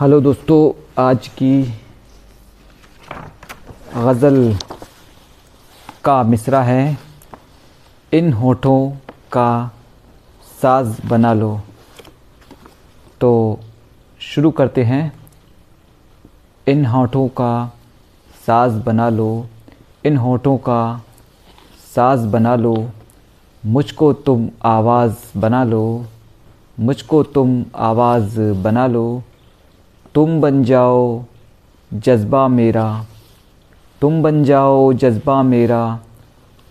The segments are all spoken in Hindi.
हेलो दोस्तों, आज की गज़ल का मिसरा है। इन होठों का साज बना लो। तो शुरू करते हैं। इन होठों का साज बना लो। इन होठों का साज बना लो। मुझको तुम आवाज़ बना लो। मुझको तुम आवाज़ बना लो। तुम बन जाओ जज्बा मेरा। तुम बन जाओ जज्बा मेरा।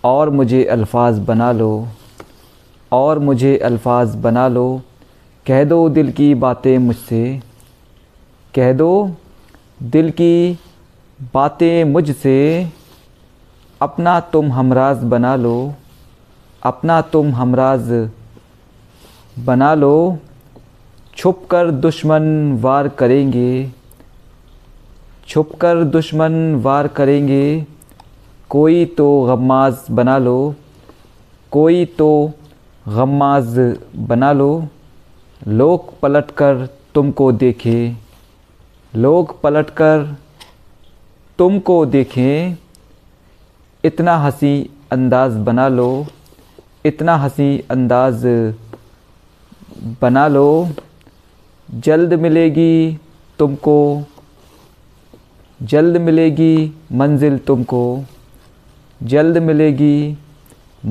और मुझे अल्फाज बना लो। और मुझे अल्फाज बना लो। कह दो दिल की बातें मुझसे। कह दो दिल की बातें मुझसे। अपना तुम हमराज बना लो। अपना तुम हमराज बना लो। छुप कर दुश्मन वार करेंगे। छुप कर दुश्मन वार करेंगे। कोई तो गमाज बना लो। कोई तो गमाज बना लो। लोग पलट कर तुमको देखे। लोग पलट कर तुमको देखें। इतना हँसी अंदाज बना लो। इतना हँसी अंदाज बना लो। जल्द मिलेगी तुमको, जल्द मिलेगी मंजिल तुमको, जल्द मिलेगी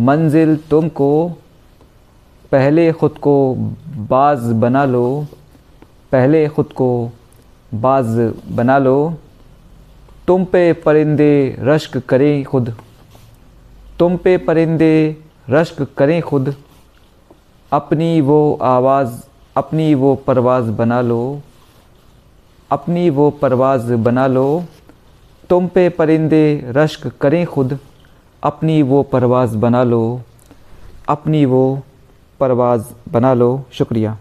मंजिल तुमको। पहले ख़ुद को बाज बना लो, पहले ख़ुद को बाज बना लो। तुम पे परिंदे रश्क करें खुद, तुम पे परिंदे रश्क करें खुद। अपनी वो आवाज़ अपनी वो परवाज़ बना लो, अपनी वो परवाज़ बना लो। तुम पे परिंदे रश्क करें खुद, अपनी वो परवाज़ बना लो, अपनी वो परवाज़ बना लो। शुक्रिया।